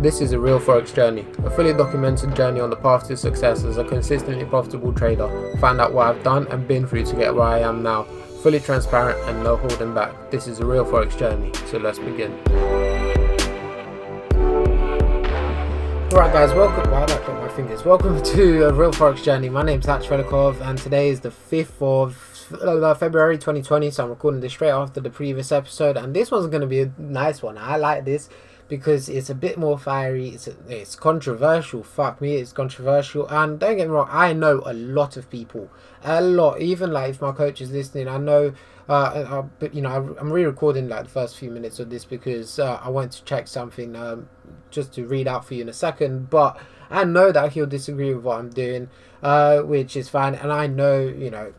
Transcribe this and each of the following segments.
This is a real Forex journey, a fully documented journey on the path to success as a consistently profitable trader. Find out what I've done and been through to get where I am now. Fully transparent and no holding back. This is a real Forex journey, so let's begin. Alright guys, welcome, wow that my fingers. Welcome to a real Forex journey. My name's Hatch Velikov and today is the 5th of uh, February 2020, so I'm recording this straight after the previous episode and this one's going to be a nice one. I like this because it's a bit more fiery. It's it's controversial. Fuck me, it's controversial. And don't get me wrong, I know a lot of people, a lot. Even like if my coach is listening, I know. Uh, uh, but you know, I'm re-recording like the first few minutes of this because uh, I want to check something um, just to read out for you in a second. But I know that he'll disagree with what I'm doing, uh, which is fine. And I know, you know,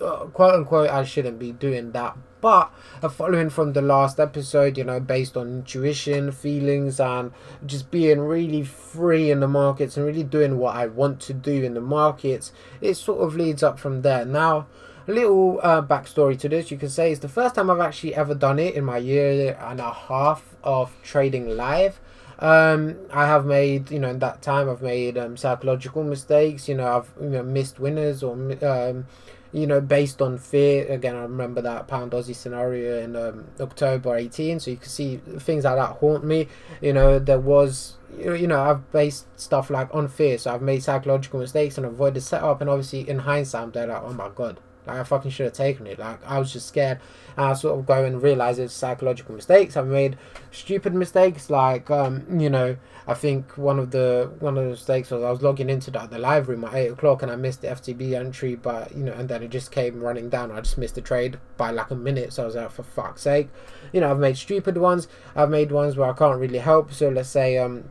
uh, quote unquote, I shouldn't be doing that. But uh, following from the last episode, you know, based on intuition, feelings, and just being really free in the markets and really doing what I want to do in the markets, it sort of leads up from there. Now, a little uh, backstory to this, you can say, it's the first time I've actually ever done it in my year and a half of trading live. Um, I have made, you know, in that time, I've made um, psychological mistakes. You know, I've you know missed winners or um, you know, based on fear. Again, I remember that pound Aussie scenario in um, October 18. So you can see things like that haunt me. You know, there was, you know, I've based stuff like on fear. So I've made psychological mistakes and avoided setup. And obviously, in hindsight, I'm there like, oh my god, like I fucking should have taken it. Like I was just scared. And I sort of go and realize it's psychological mistakes. I've made stupid mistakes. Like um, you know, I think one of the one of the mistakes was I was logging into the, the live room at eight o'clock and I missed the FTB entry, but you know, and then it just came running down. I just missed the trade by like a minute. So I was like, for fuck's sake. You know, I've made stupid ones. I've made ones where I can't really help. So let's say um,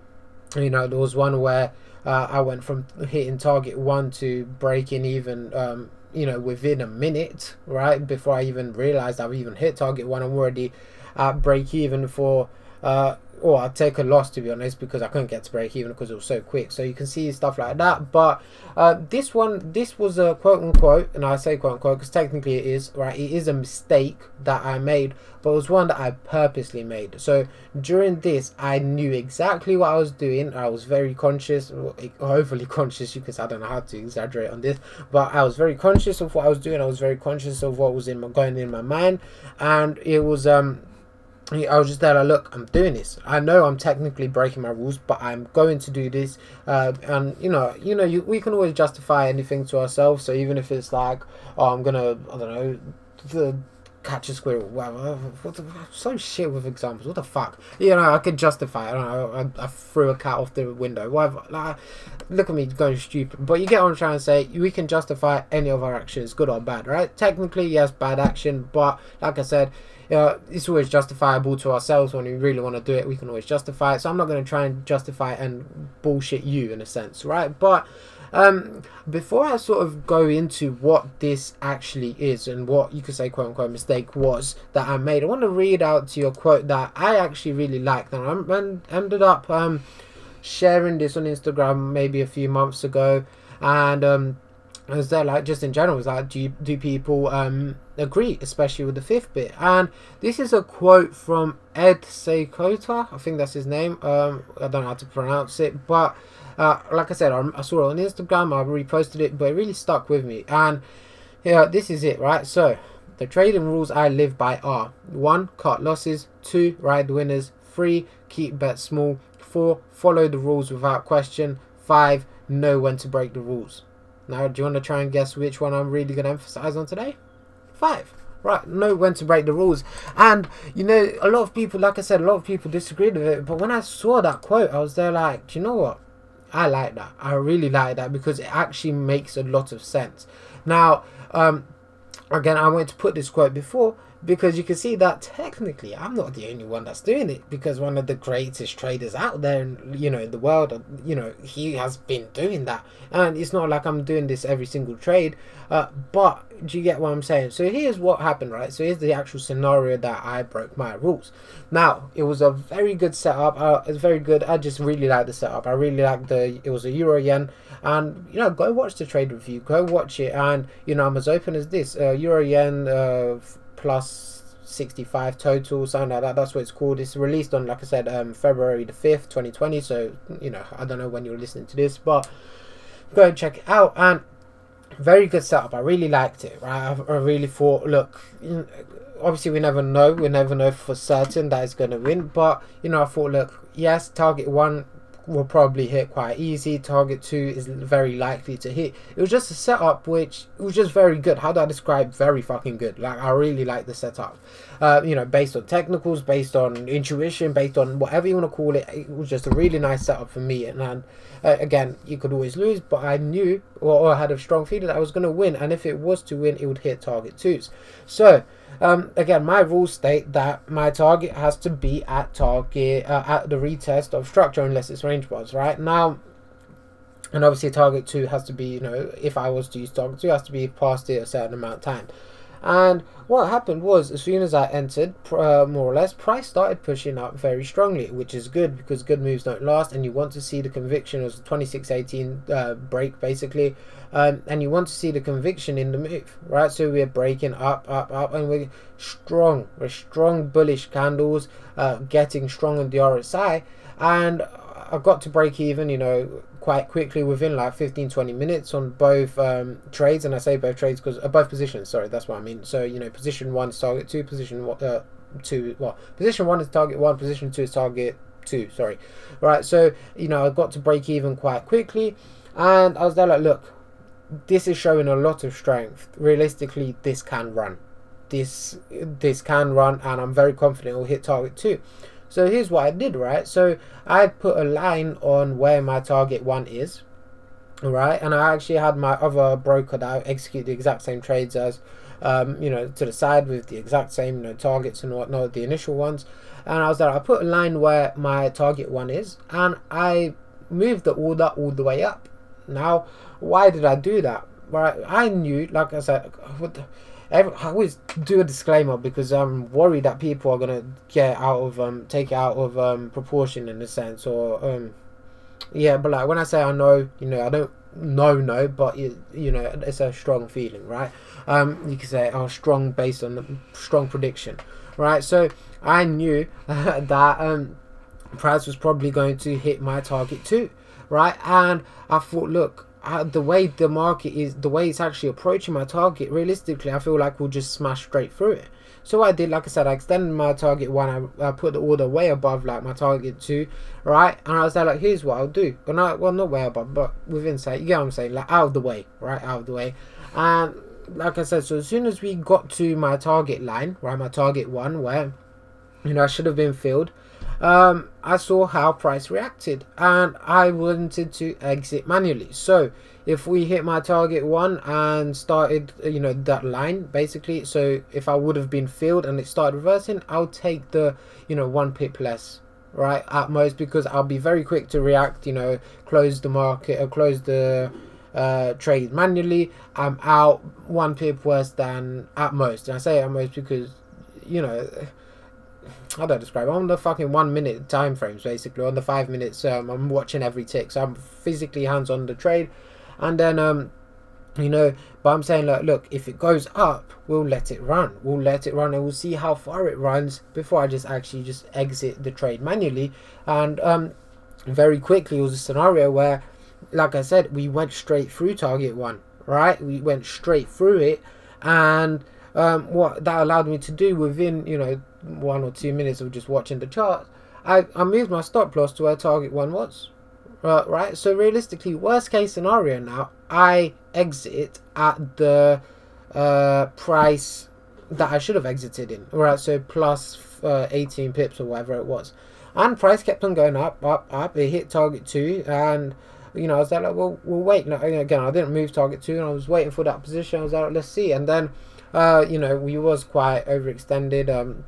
you know, there was one where. Uh, I went from hitting target one to breaking even um, you know, within a minute, right? Before I even realized I've even hit target one, I'm already at break even for, uh, or I'd take a loss to be honest because I couldn't get to break even because it was so quick. So you can see stuff like that. But uh, this one, this was a quote unquote, and I say quote unquote because technically it is right. It is a mistake that I made, but it was one that I purposely made. So during this, I knew exactly what I was doing. I was very conscious, overly conscious, you because I don't know how to exaggerate on this, but I was very conscious of what I was doing. I was very conscious of what was in my going in my mind, and it was um I was just there like, look, I'm doing this. I know I'm technically breaking my rules, but I'm going to do this. Uh, and you know, you know, you, we can always justify anything to ourselves. So even if it's like, oh, I'm gonna, I don't know, the catch a squirrel, whatever. What the, so shit with examples. What the fuck? You know, I could justify. I know. I, I threw a cat off the window. Whatever. Like, look at me going stupid. But you get what I'm trying to say. We can justify any of our actions, good or bad, right? Technically, yes, bad action. But like I said know, it's always justifiable to ourselves when we really want to do it. We can always justify it. So I'm not going to try and justify and bullshit you in a sense, right? But um, before I sort of go into what this actually is and what you could say quote unquote mistake was that I made, I want to read out to you a quote that I actually really liked and I ended up um, sharing this on Instagram maybe a few months ago and um, is there like just in general is like do do people um agree especially with the fifth bit? And this is a quote from ed seykota i think that's his name um i don't know how to pronounce it but uh like i said i, I saw it on instagram i reposted it but it really stuck with me. And yeah this is it right? So the trading rules i live by are one cut losses two ride winners three keep bets small four follow the rules without question five know when to break the rules now, do you want to try and guess which one I'm really going to emphasize on today? Five. Right, know when to break the rules. And, you know, a lot of people, like I said, a lot of people disagreed with it. But when I saw that quote, I was there like, do you know what? I like that. I really like that because it actually makes a lot of sense. Now, um, again, I wanted to put this quote before because you can see that technically I'm not the only one that's doing it because one of the greatest traders out there you know in the world you know he has been doing that. And it's not like I'm doing this every single trade uh, but do you get what I'm saying? So here's what happened right? So here's the actual scenario that I broke my rules. Now it was a very good setup. Uh, it's very good. I just really like the setup. I really like the it was a euro yen. And you know go watch the trade review. Go watch it. And you know I'm as open as this. Uh, euro yen uh, plus 65 total, something like that. That's what it's called. It's released on, like I said, um, February the 5th, 2020. So, you know, I don't know when you're listening to this, but go and check it out. And very good setup. I really liked it, right? I, I really thought, look, obviously we never know. We never know for certain that it's going to win. But, you know, I thought, look, yes, target one will probably hit quite easy. Target two is very likely to hit. It was just a setup which was just very good. How do I describe very fucking good? Like I really like the setup. Uh, you know, based on technicals, based on intuition, based on whatever you want to call it. It was just a really nice setup for me. And, and uh, again, you could always lose, but I knew or, or had a strong feeling that I was going to win. And if it was to win, it would hit target twos. So um, again, my rules state that my target has to be at target uh, at the retest of structure unless it's range bars, right? Now, and obviously target 2 has to be, you know, if I was to use target 2, has to be past it a certain amount of time. And what happened was, as soon as I entered, uh, more or less, price started pushing up very strongly, which is good because good moves don't last, and you want to see the conviction the 2618 uh, break basically, um, and you want to see the conviction in the move, right? So we're breaking up, up, up, and we're strong, we're strong bullish candles, uh, getting strong on the RSI, and I got to break even, you know, quite quickly within like 15 20 minutes on both um, trades and i say both trades because uh, both positions sorry that's what i mean. So you know position one is target two position uh, two well position one is target one position two is target two sorry. Right so you know i got to break even quite quickly and i was there like look this is showing a lot of strength. Realistically this can run. This this can run and i'm very confident it will hit target two so here's what I did, right? So I put a line on where my target one is, right? And I actually had my other broker that I execute the exact same trades as, um, you know, to the side with the exact same, you know, targets and whatnot, the initial ones. And I was there, I put a line where my target one is, and I moved the order all the way up. Now, why did I do that? Right, I knew, like I said, what the, I always do a disclaimer because I'm worried that people are gonna get out of um take it out of um proportion in a sense or um yeah but like when I say I know you know I don't know no but it, you know it's a strong feeling right? Um you can say oh strong based on the strong prediction right? So I knew that um price was probably going to hit my target two right? And I thought look the way the market is, the way it's actually approaching my target, realistically, I feel like we'll just smash straight through it. So I did, like I said, I extended my target one. I, I put the order way above like my target two, right? And I was like, here's what I'll do. But not, well, not way above, but within sight. You get what I'm saying? Like out of the way, right? Out of the way. And like I said, so as soon as we got to my target line, right, my target one, where you know I should have been filled um, I saw how price reacted and I wanted to exit manually. So if we hit my target one and started, you know, that line basically, so if I would have been filled and it started reversing, I'll take the, you know, one pip less right at most because I'll be very quick to react, you know, close the market or close the uh, trade manually. I'm out one pip worse than at most. And I say at most because, you know, how do I describe? On the fucking one minute time frames, basically, on the five minutes, um, I'm watching every tick, so I'm physically hands on the trade, and then um, you know, but I'm saying like, look, if it goes up, we'll let it run. We'll let it run, and we'll see how far it runs before I just actually just exit the trade manually, and um, very quickly it was a scenario where, like I said, we went straight through target one, right? We went straight through it, and um, what that allowed me to do within you know one or two minutes of just watching the chart, I, I moved my stop loss to where target one was. Uh, right, so realistically, worst case scenario now, I exit at the uh, price that I should have exited in. Right, so plus uh, 18 pips or whatever it was. And price kept on going up, up, up. It hit target two, and you know, I was like, well, we'll wait. No, again, I didn't move target two, and I was waiting for that position. I was like, let's see. And then, uh, you know, we was quite overextended. Um,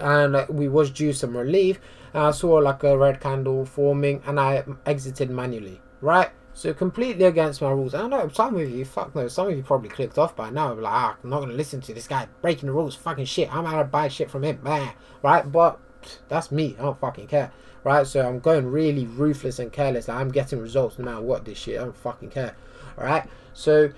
and we was due some relief. And I saw like a red candle forming and I exited manually right? So completely against my rules. I know some of you fuck no some of you probably clicked off by now like ah, I'm not gonna listen to this guy breaking the rules fucking shit. I'm out to buy shit from him. Man right? But that's me I don't fucking care right? So I'm going really ruthless and careless. Like I'm getting results no matter what this shit I don't fucking care right? So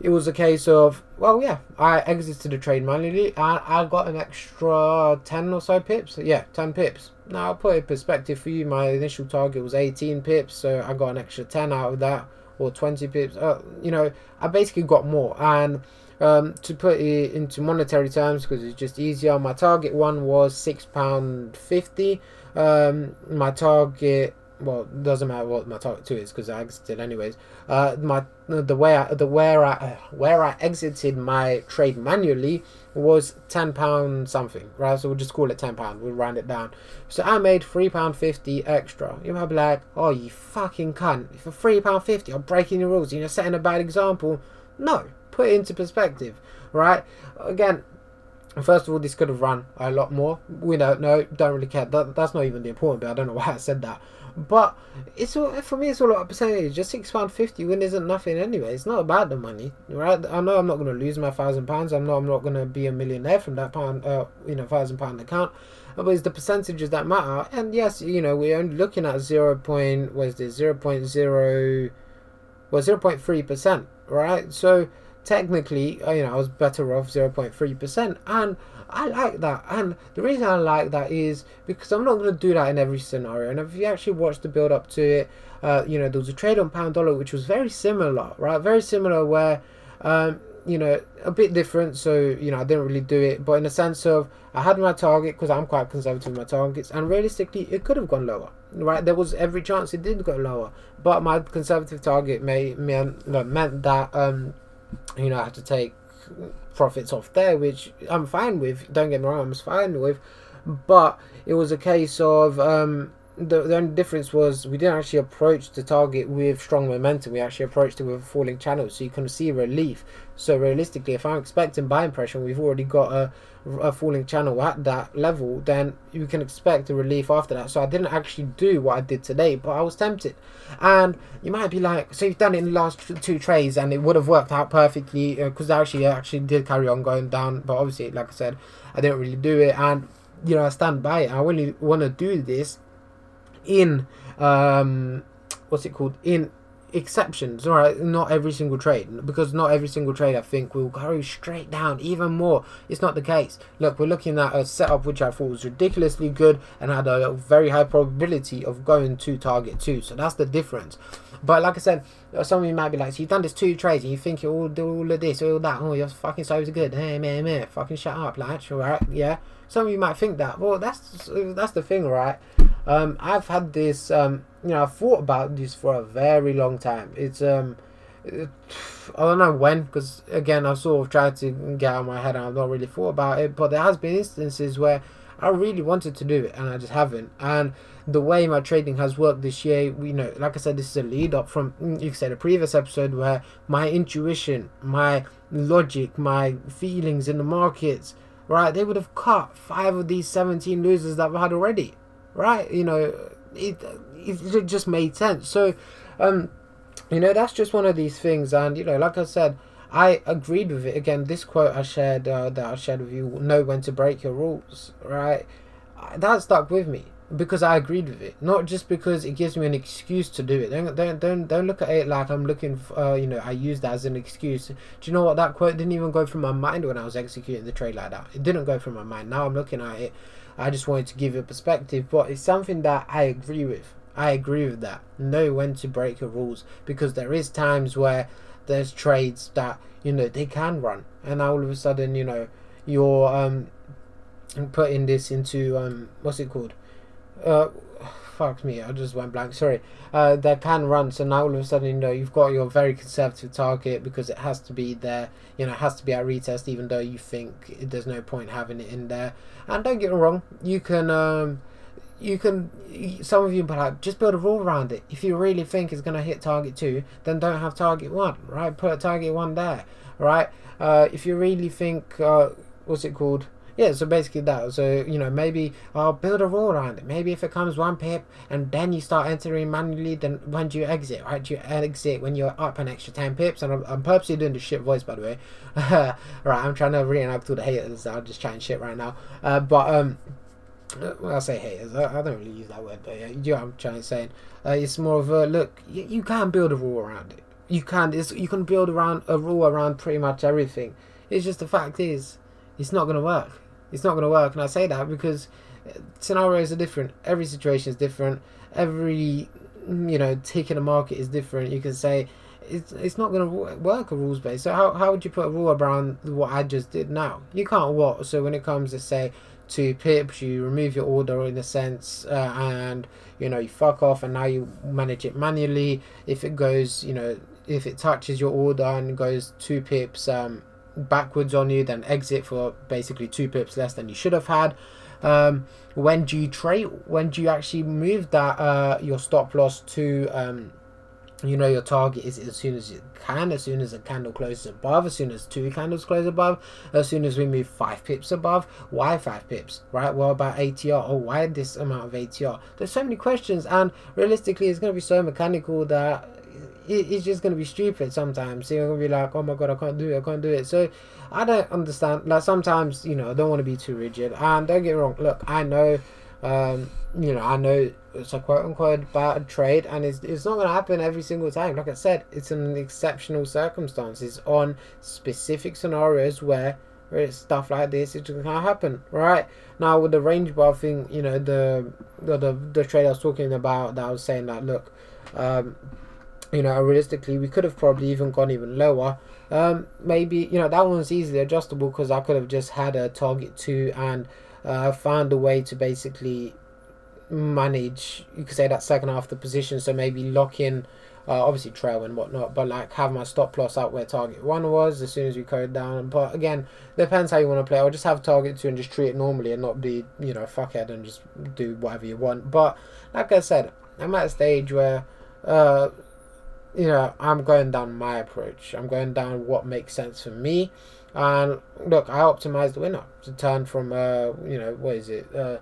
it was a case of well yeah i exited the trade manually and i got an extra 10 or so pips. Yeah 10 pips. Now i'll put in perspective for you my initial target was 18 pips so i got an extra 10 out of that or 20 pips. Uh, you know i basically got more. And um, to put it into monetary terms because it's just easier my target one was six pound 50 um, my target well, it doesn't matter what my target two is because I exited anyways. Uh, my the way I, the where I where I exited my trade manually was ten pound something, right? So we'll just call it ten pound. We'll round it down. So I made three pound fifty extra. You might be like, oh, you fucking cunt! For three pound fifty, I'm breaking the rules. You're setting a bad example. No, put it into perspective, right? Again, First of all, this could have run a lot more. We don't know. Don't really care. That, that's not even the important bit. I don't know why I said that. But it's all for me. It's all about percentage. Just six pound fifty win isn't nothing anyway. It's not about the money, right? I know I'm not going to lose my thousand pounds. I know I'm not going to be a millionaire from that pound, uh, you know, thousand pound account. But it's the percentages that matter. And yes, you know, we're only looking at zero point. What is this? Zero point zero. Well, zero point three percent, right? So technically, uh, you know, I was better off zero point three percent, and I like that. And the reason I like that is because I'm not going to do that in every scenario. And if you actually watch the build up to it, uh, you know, there was a trade on pound dollar which was very similar, right? Very similar where, um, you know, a bit different. So, you know, I didn't really do it. But in the sense of I had my target because I'm quite conservative with my targets. And realistically, it could have gone lower, right? There was every chance it did go lower. But my conservative target may, meant, meant that, um, you know, I had to take profits off there, which I'm fine with. Don't get me wrong, I'm fine with. But it was a case of um, the, the only difference was we didn't actually approach the target with strong momentum. We actually approached it with a falling channel, so you can see relief. So realistically, if I'm expecting buying pressure, we've already got a, a falling channel at that level, then you can expect a relief after that. So I didn't actually do what I did today, but I was tempted. And you might be like, so you've done it in the last two trades, and it would have worked out perfectly because uh, actually, I actually did carry on going down. But obviously, like I said, I didn't really do it, and you know, I stand by it. I really want to do this in um, what's it called in exceptions. All right not every single trade because not every single trade i think will go straight down even more. It's not the case. Look we're looking at a setup which i thought was ridiculously good and had a very high probability of going to target two. So that's the difference. But like i said uh, some of you might be like so you've done this two trades and you think you all do all of this all that. Oh you're fucking so good. Hey man man fucking shut up like all right? yeah. Some of you might think that. Well that's that's the thing right um, I've had this, um, you know, I've thought about this for a very long time. It's, um, it, I don't know when, because again, I've sort of tried to get out of my head and I've not really thought about it. But there has been instances where I really wanted to do it and I just haven't. And the way my trading has worked this year, you know, like I said, this is a lead up from you said a previous episode where my intuition, my logic, my feelings in the markets, right, they would have cut five of these 17 losers that I've had already right? You know, it it just made sense. So, um, you know, that's just one of these things, and you know, like I said. I agreed with it. Again, this quote I shared uh, that I shared with you: "Know when to break your rules." Right, that stuck with me because I agreed with it, not just because it gives me an excuse to do it. Don't don't don't, don't look at it like I'm looking. For, uh, you know, I use that as an excuse. Do you know what that quote didn't even go through my mind when I was executing the trade like that? It didn't go through my mind. Now I'm looking at it I just wanted to give you a perspective, but it's something that I agree with. I agree with that. Know when to break your rules because there is times where there's trades that you know they can run, and all of a sudden you know you're um putting this into um what's it called uh fuck me, I just went blank. Sorry. Uh, they can run, so now all of a sudden, you know, you've got your very conservative target because it has to be there. You know, it has to be at retest, even though you think there's no point having it in there. And don't get me wrong, you can. Um, you can some of you but like just build a rule around it if you really think it's going to hit target 2 then don't have target 1 right put a target 1 there right uh, if you really think uh, what's it called yeah, so basically that. So, you know, maybe I'll build a rule around it. Maybe if it comes one pip and then you start entering manually, then when do you exit? Right? Do you exit when you're up an extra 10 pips? And I'm, I'm purposely doing the shit voice, by the way. right, I'm trying to reenact all the haters. I'll just chatting shit right now. Uh, but, um, well, I'll say haters. I, I, don't really use that word, but yeah, you know I'm trying to say. Uh, it's more of a look, you, you can build a rule around it you can it's, you can build around a rule around pretty much everything. It's just the fact is, it's not gonna work. It's not gonna work, and I say that because uh, scenarios are different. Every situation is different. Every you know tick in the market is different. You can say it's it's not going to work a rules base. So how how would you put a rule around what I just did now? You can't what. So when it comes to say two pips, you remove your order in a sense, uh, and you know you fuck off, and now you manage it manually. If it goes, you know, if it touches your order and goes two pips um, backwards on you, then exit for basically two pips less than you should have had. Um, when do you trade? When do you actually move that uh, your stop loss to um, you know your target is as soon as you can, as soon as a candle closes above, as soon as two candles close above, as soon as we move five pips above. Why five pips, right? What about ATR? Oh, why this amount of ATR? There's so many questions, and realistically, it's going to be so mechanical that it's just to be stupid sometimes. So you're to be like, oh my god, I can't do it, I can't do it. So I don't understand. Like sometimes, you know, I don't want to be too rigid. And don't get wrong, look, I know, um, you know, I know it's a quote unquote bad trade, and it's, it's not to happen every single time. Like I said, it's an exceptional circumstances on specific scenarios where, stuff like this is to happen. Right now, with the range bar thing, you know, the the the, the trade I was talking about, that I was saying that look, um, you know, realistically, we could have probably even gone even lower. Um, maybe you know that one's easily adjustable because I could have just had a target two and uh, found a way to basically manage you could say that second half the position. So maybe lock in uh, obviously trail and whatnot but like have my stop loss out where target one was as soon as we code down. But again depends how you want to play. I'll just have target two and just treat it normally and not be you know fuckhead and just do whatever you want. But like i said i'm at a stage where uh you know i'm going down my approach. I'm going down what makes sense for me. And look i optimized the winner to turn from uh you know what is it uh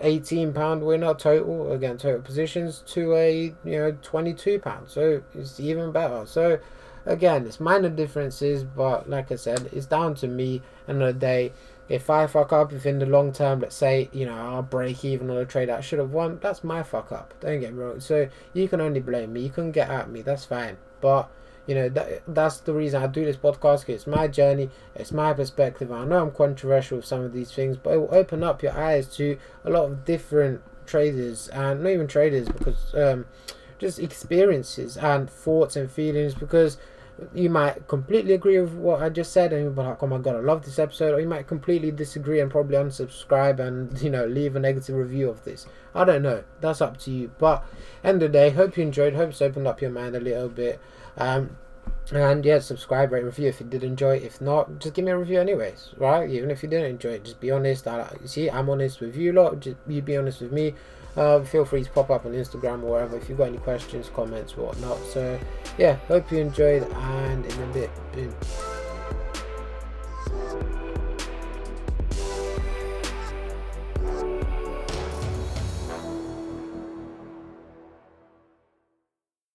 18 pound winner total again total positions to a you know 22 pound. So it's even better. So again it's minor differences but like i said it's down to me and the day if i fuck up if in the long term let's say you know i'll break even on a trade i should have won that's my fuck up don't get me wrong so you can only blame me you can get at me that's fine but you know that that's the reason I do this podcast. It's my journey, it's my perspective. I know I'm controversial with some of these things, but it will open up your eyes to a lot of different traders and not even traders because um, just experiences and thoughts and feelings because you might completely agree with what I just said and you'll be like, oh my god, I love this episode, or you might completely disagree and probably unsubscribe and you know leave a negative review of this. I don't know. That's up to you. But end of the day, hope you enjoyed. Hope it's opened up your mind a little bit. Um, and yeah, subscribe, rate, review if you did enjoy it. If not, just give me a review anyways, right? Even if you didn't enjoy it, just be honest. I, you see, I'm honest with you lot. Just you be honest with me. Uh, feel free to pop up on Instagram or wherever if you've got any questions, comments, whatnot. So yeah, hope you enjoyed, and in a bit, boom.